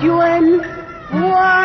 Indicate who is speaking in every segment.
Speaker 1: 君我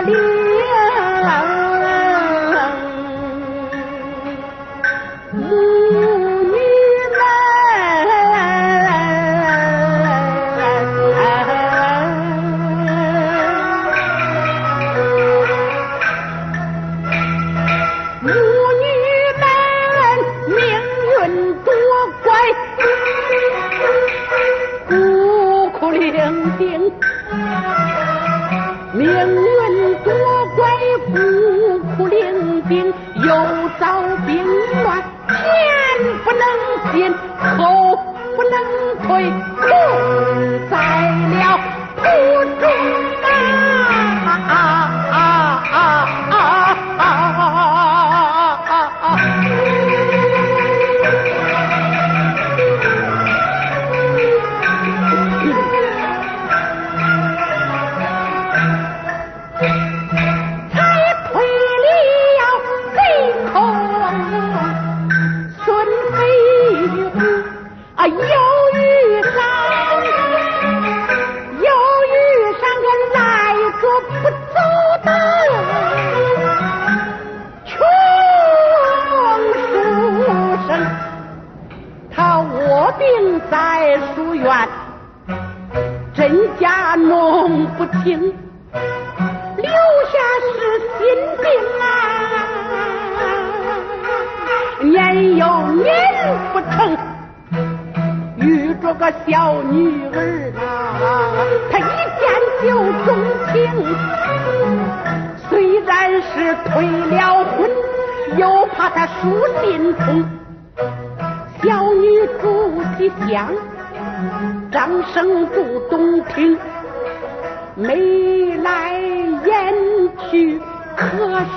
Speaker 1: 可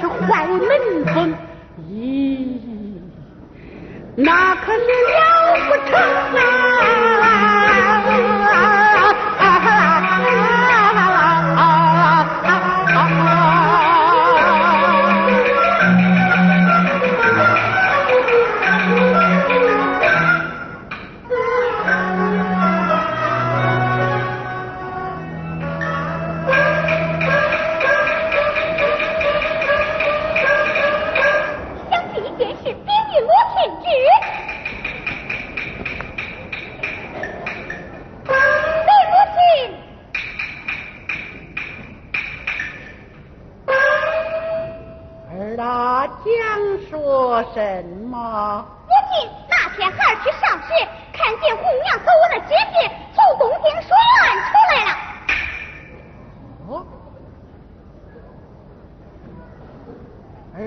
Speaker 1: 是坏门风咦那可是了不成啊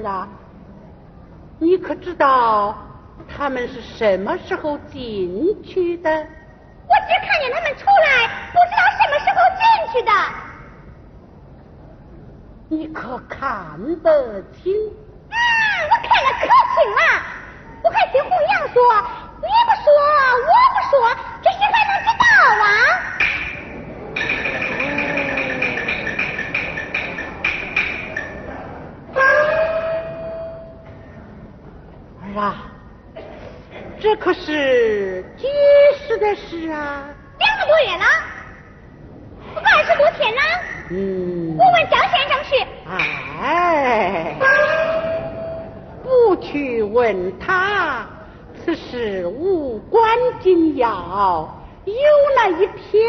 Speaker 1: 领。什么时候进去的？
Speaker 2: 我只看见他们出来，不知道什么时候进去的。
Speaker 1: 你可看得清？
Speaker 2: 啊，我看得可清了。我还听红娘说，你不说，我不说，这谁还能知道啊？
Speaker 1: 啊！这可是几时的事啊？
Speaker 2: 两个多月了，二十多天呢。
Speaker 1: 嗯。
Speaker 2: 我问张先生去。
Speaker 1: 哎，不去问他，此事无关紧要，有那一天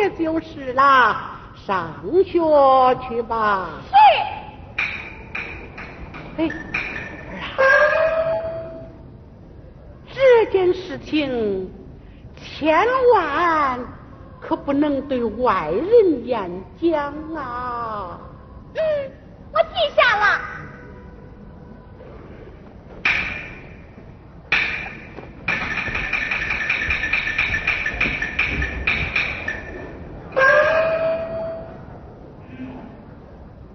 Speaker 1: 也就是了。上学去吧。
Speaker 2: 是。
Speaker 1: 哎。这件事情千万可不能对外人言讲啊！
Speaker 2: 嗯，我记下了。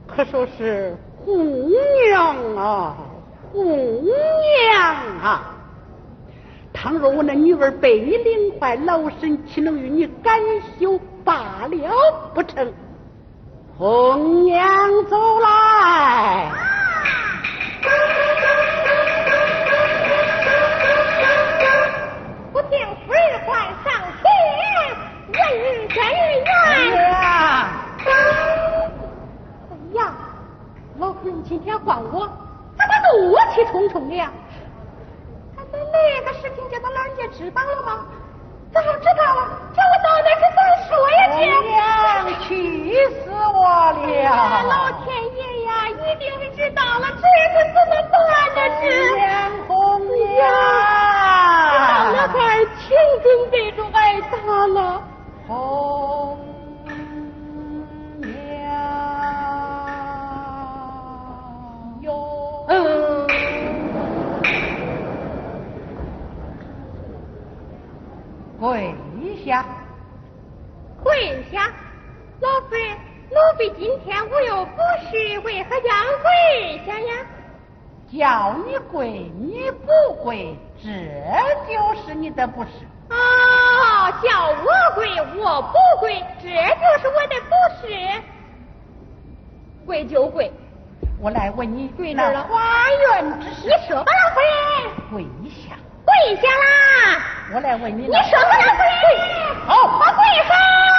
Speaker 1: 可说是红娘啊，红娘啊！倘若我那女儿被你领坏，老身岂能与你甘休罢了不成？红娘走来，
Speaker 2: 不听夫人唤上去问真
Speaker 1: 源。
Speaker 2: 老夫人今天唤我，怎么都怒气冲冲的呀？那那个事情叫他老人家知道了吗？早知道了，叫我到那去再说呀姐。
Speaker 1: 娘，气死我了！
Speaker 2: 老天爷呀，一定是知道了，这可怎么办呢？这
Speaker 1: 娘，红娘，
Speaker 2: 到了这儿，请准备着挨打了。
Speaker 1: 红下，
Speaker 2: 跪下，老夫人，奴婢今天无有不是，为何要跪下呀？
Speaker 1: 叫你跪你不跪，这就是你的不是。
Speaker 2: 哦，叫我跪我不跪，这就是我的不是。跪就跪，
Speaker 1: 我来问你，
Speaker 2: 跪这儿了
Speaker 1: 花园之事，
Speaker 2: 你说吧，老夫人。
Speaker 1: 跪下。
Speaker 2: 跪下啦！
Speaker 1: 我来问你，
Speaker 2: 你说吧，老夫人。
Speaker 1: 好，
Speaker 2: 我跪好。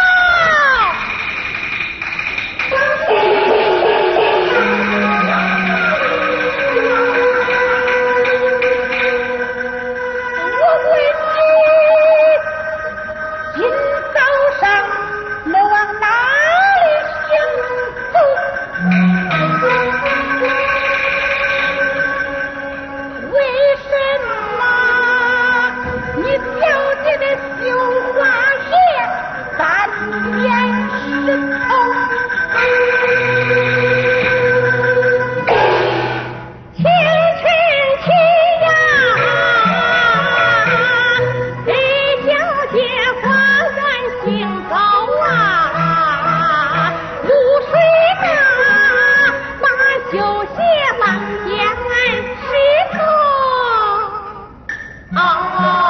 Speaker 2: 啊。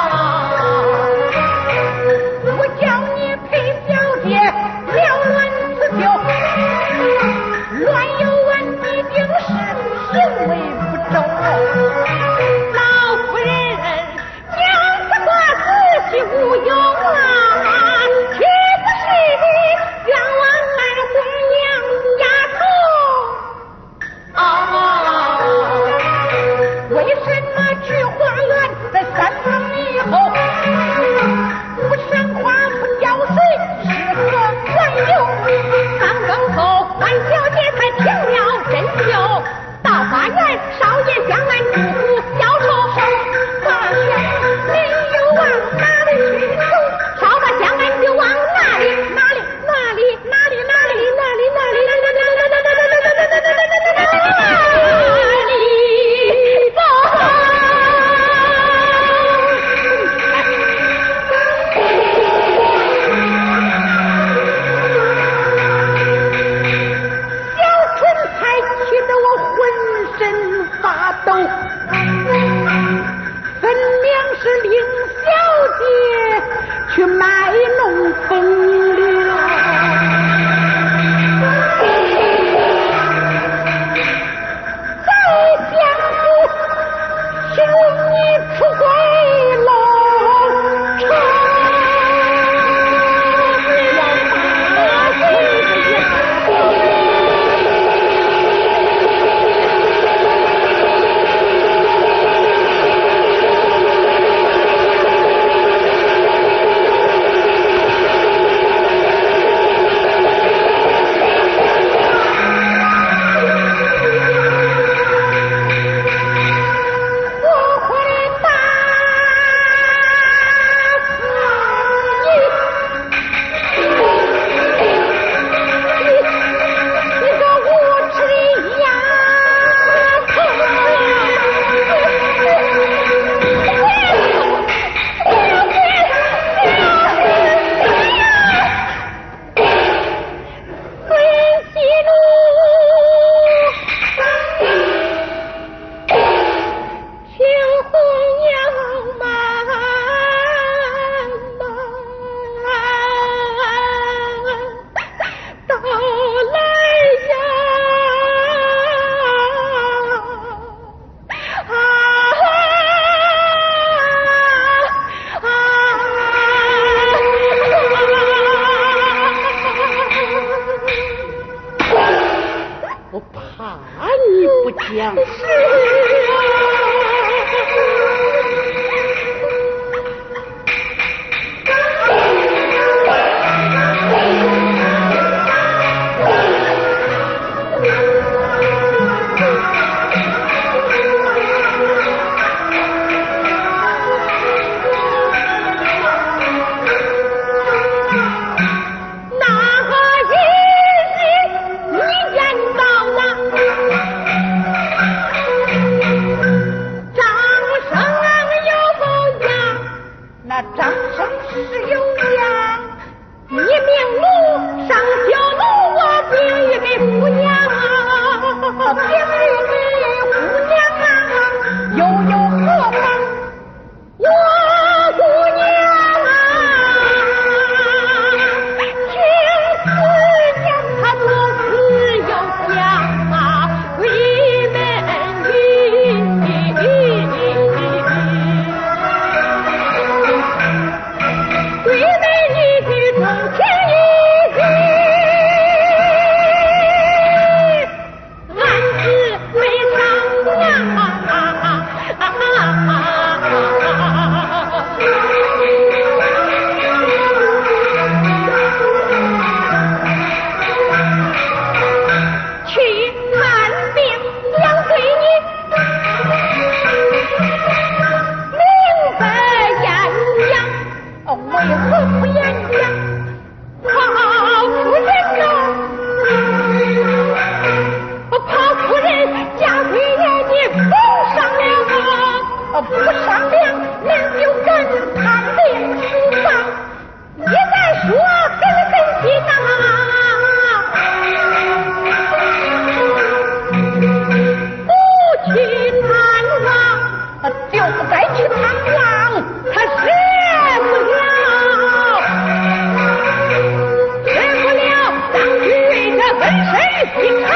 Speaker 2: 身心肠啊！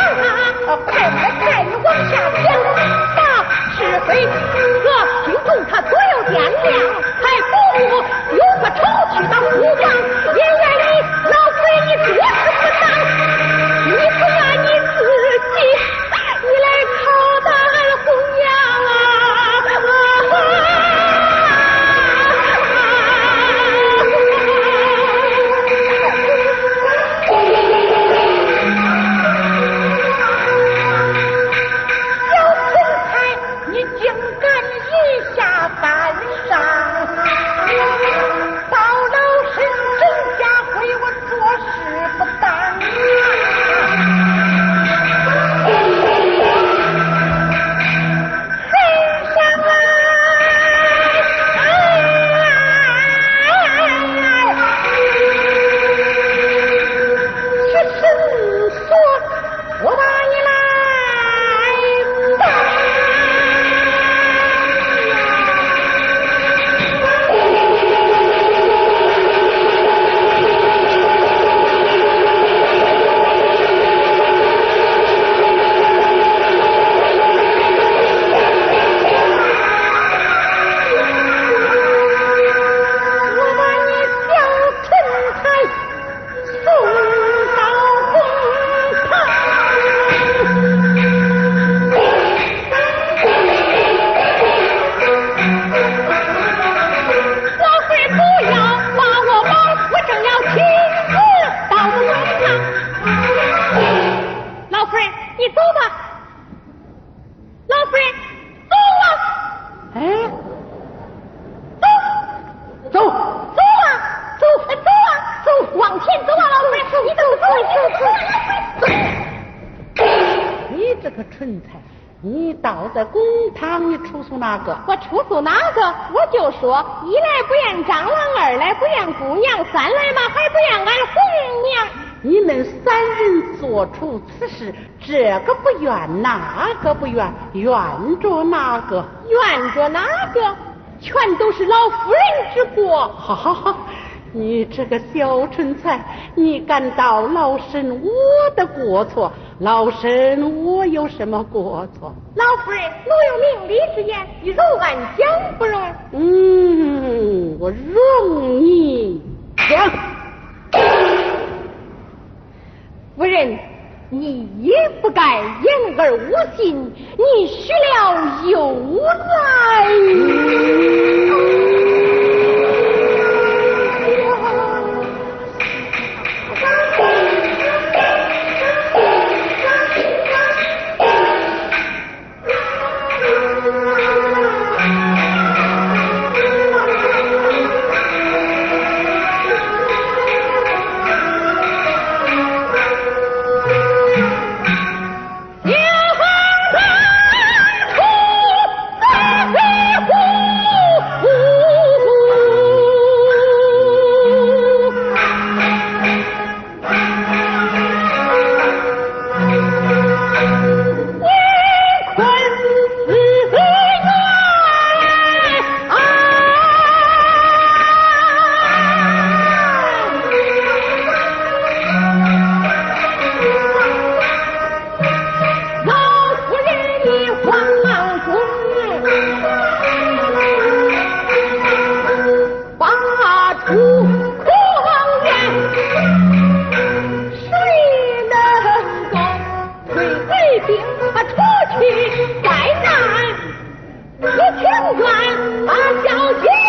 Speaker 2: 快快快，你往下
Speaker 3: 讲。
Speaker 1: 大是非和心中他左右掂量，蠢
Speaker 2: 材，你倒在公堂，
Speaker 1: 你出诉哪个？我出诉哪个？我就
Speaker 2: 说，一来不厌蟑螂，二来不
Speaker 1: 厌姑娘，三来嘛还不厌俺红娘。你们三人做出此事，这个不怨，那个不怨，怨着哪个？怨
Speaker 2: 着哪个？全都是
Speaker 1: 老夫人之过。好好好，你这个
Speaker 2: 小蠢材，你敢到老身我的过
Speaker 1: 错？老身我有什么过错？老夫
Speaker 2: 人，我有明理之
Speaker 1: 言，你容俺讲不
Speaker 2: 容？嗯，我容你讲。
Speaker 1: 夫人，你也不该言而无信，你许了又来。Thank you. 尽管把小鸡。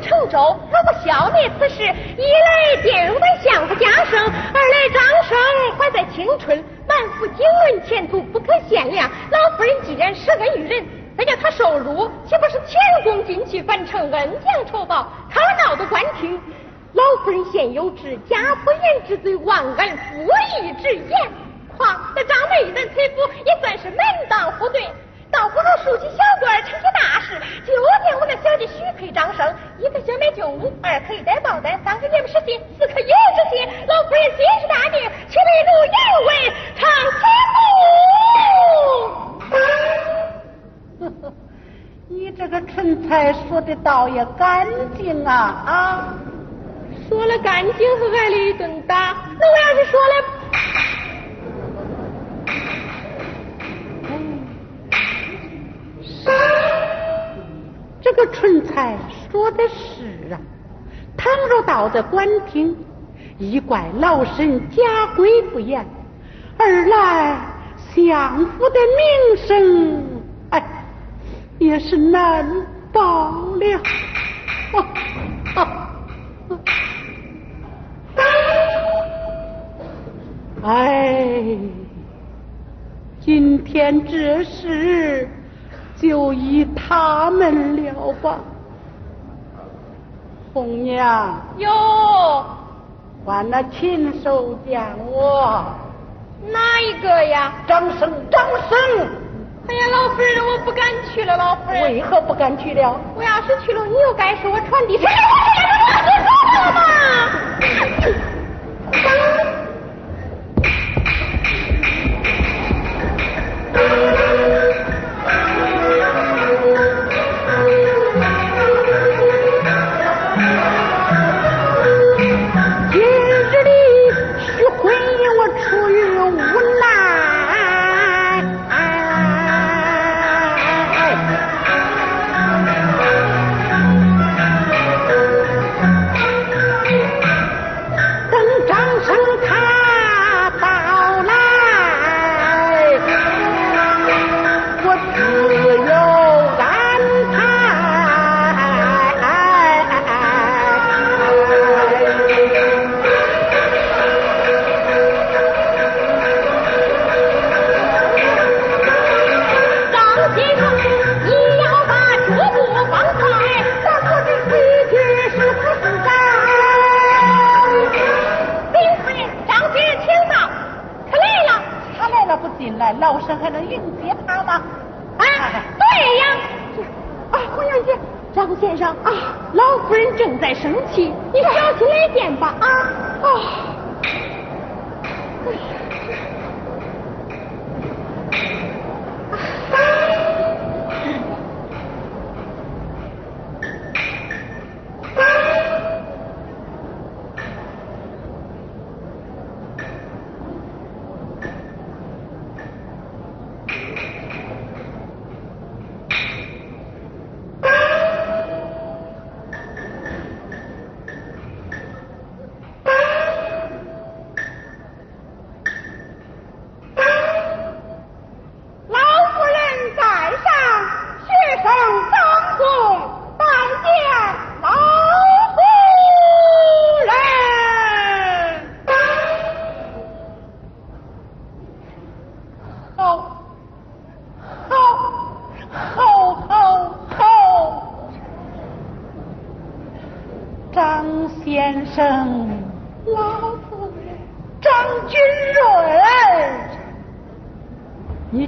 Speaker 1: 城州若不消你此事一来便容
Speaker 2: 在相夫家生二来张生怀在青春满腹经纶前途不
Speaker 1: 可限量老夫人既然施恩于人那叫他受辱岂不是前功尽弃反成恩将仇报他闹得官厅老夫人现有治家不言
Speaker 3: 之
Speaker 1: 罪
Speaker 3: 忘
Speaker 1: 恩负义之言况那张美与的崔府也算是门当
Speaker 3: 户对倒不如竖起小棍成些大事就见
Speaker 1: 我那小姐许配张生一个小妹九五二可以带包带三
Speaker 3: 个也不是金四颗也
Speaker 1: 是信老夫人心是大名请问一
Speaker 3: 路也为长期你这个蠢材说的倒也干
Speaker 1: 净啊啊说了干净和爱了一顿打那我
Speaker 3: 要是说了这
Speaker 1: 个蠢
Speaker 2: 才说的是啊，倘若倒在官厅，一怪
Speaker 1: 老身家规不严，二来相府的名声哎也是难保了。啊啊！哎，今天这事。就依他们了吧。红娘
Speaker 2: 哟，
Speaker 1: 还那亲手见我
Speaker 2: 哪一个呀？
Speaker 1: 张生，张生。
Speaker 2: 哎呀，老夫人，我不敢去了，老夫人。
Speaker 1: 为何不敢去了？
Speaker 2: 我要是去了，你又该说我传递什？了吗？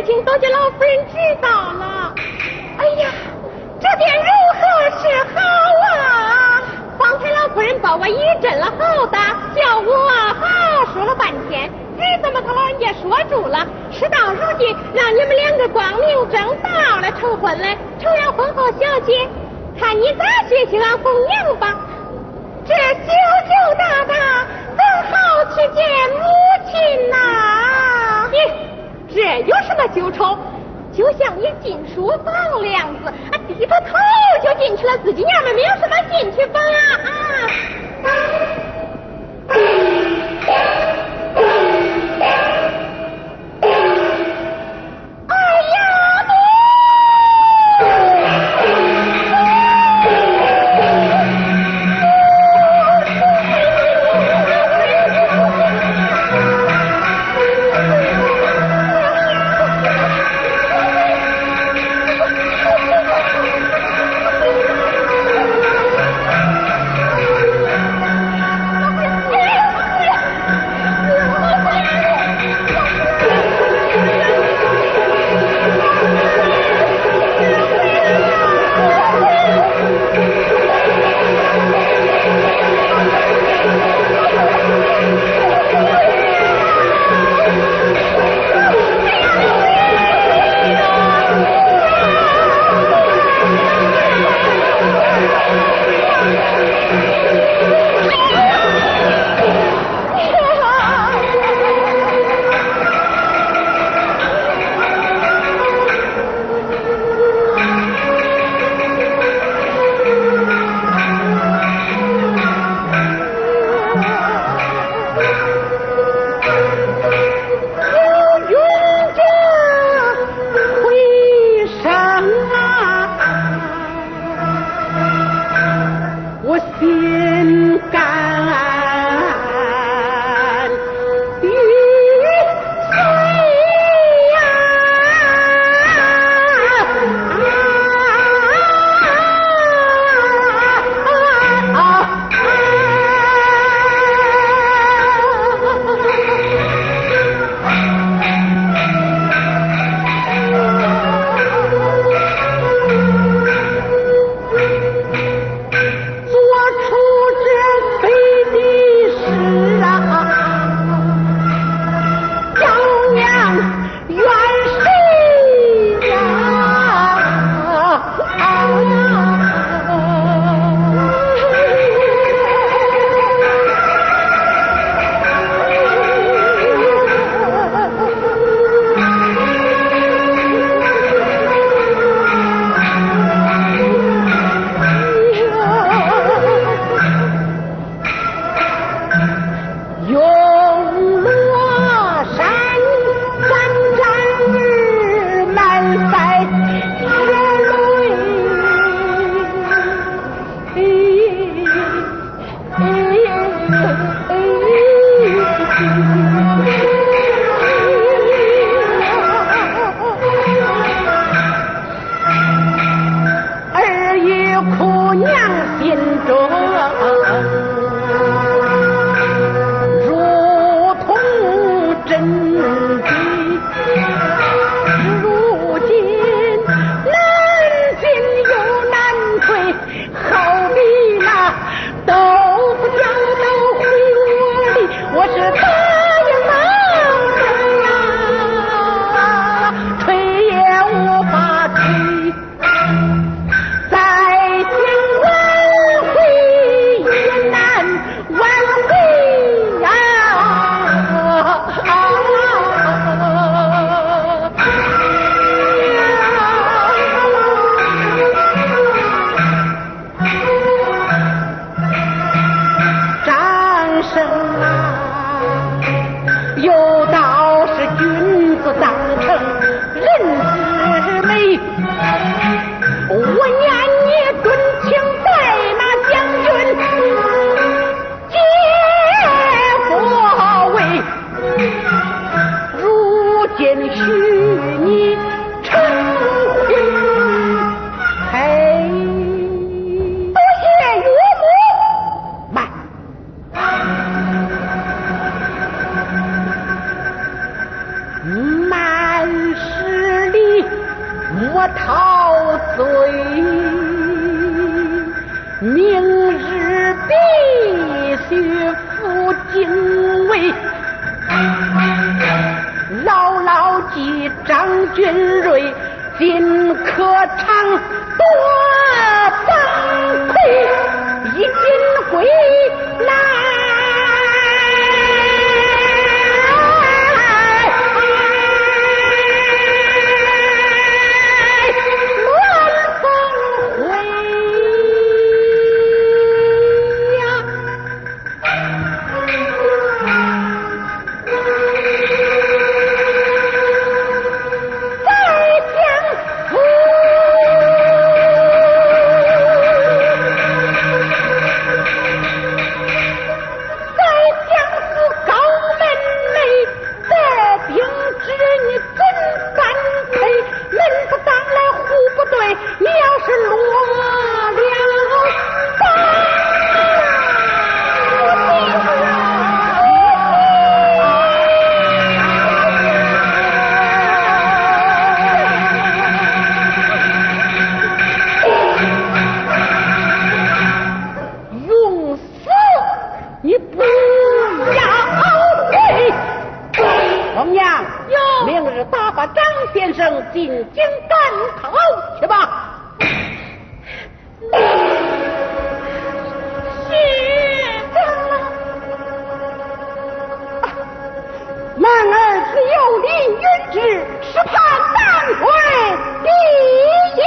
Speaker 2: 事情都叫老夫人知道了。哎呀，这便如何是好啊？方才老夫人把我一阵了好的。叫我好说了半天，日子嘛，他老人家说住了。事到如今，让你们两个光明正大的成婚了，成了婚后小姐，看你咋学习俺红娘吧。这羞羞答答，怎好去见母亲呐？你这有什么羞愁？就像你进书房的样子，啊，低着头就进去了，自己娘们没有什么进去房啊。
Speaker 1: 啊 Oh, 明日打发张先生进京赶考去吧。谢张郎，男儿自幼林云志，是盼当官第一。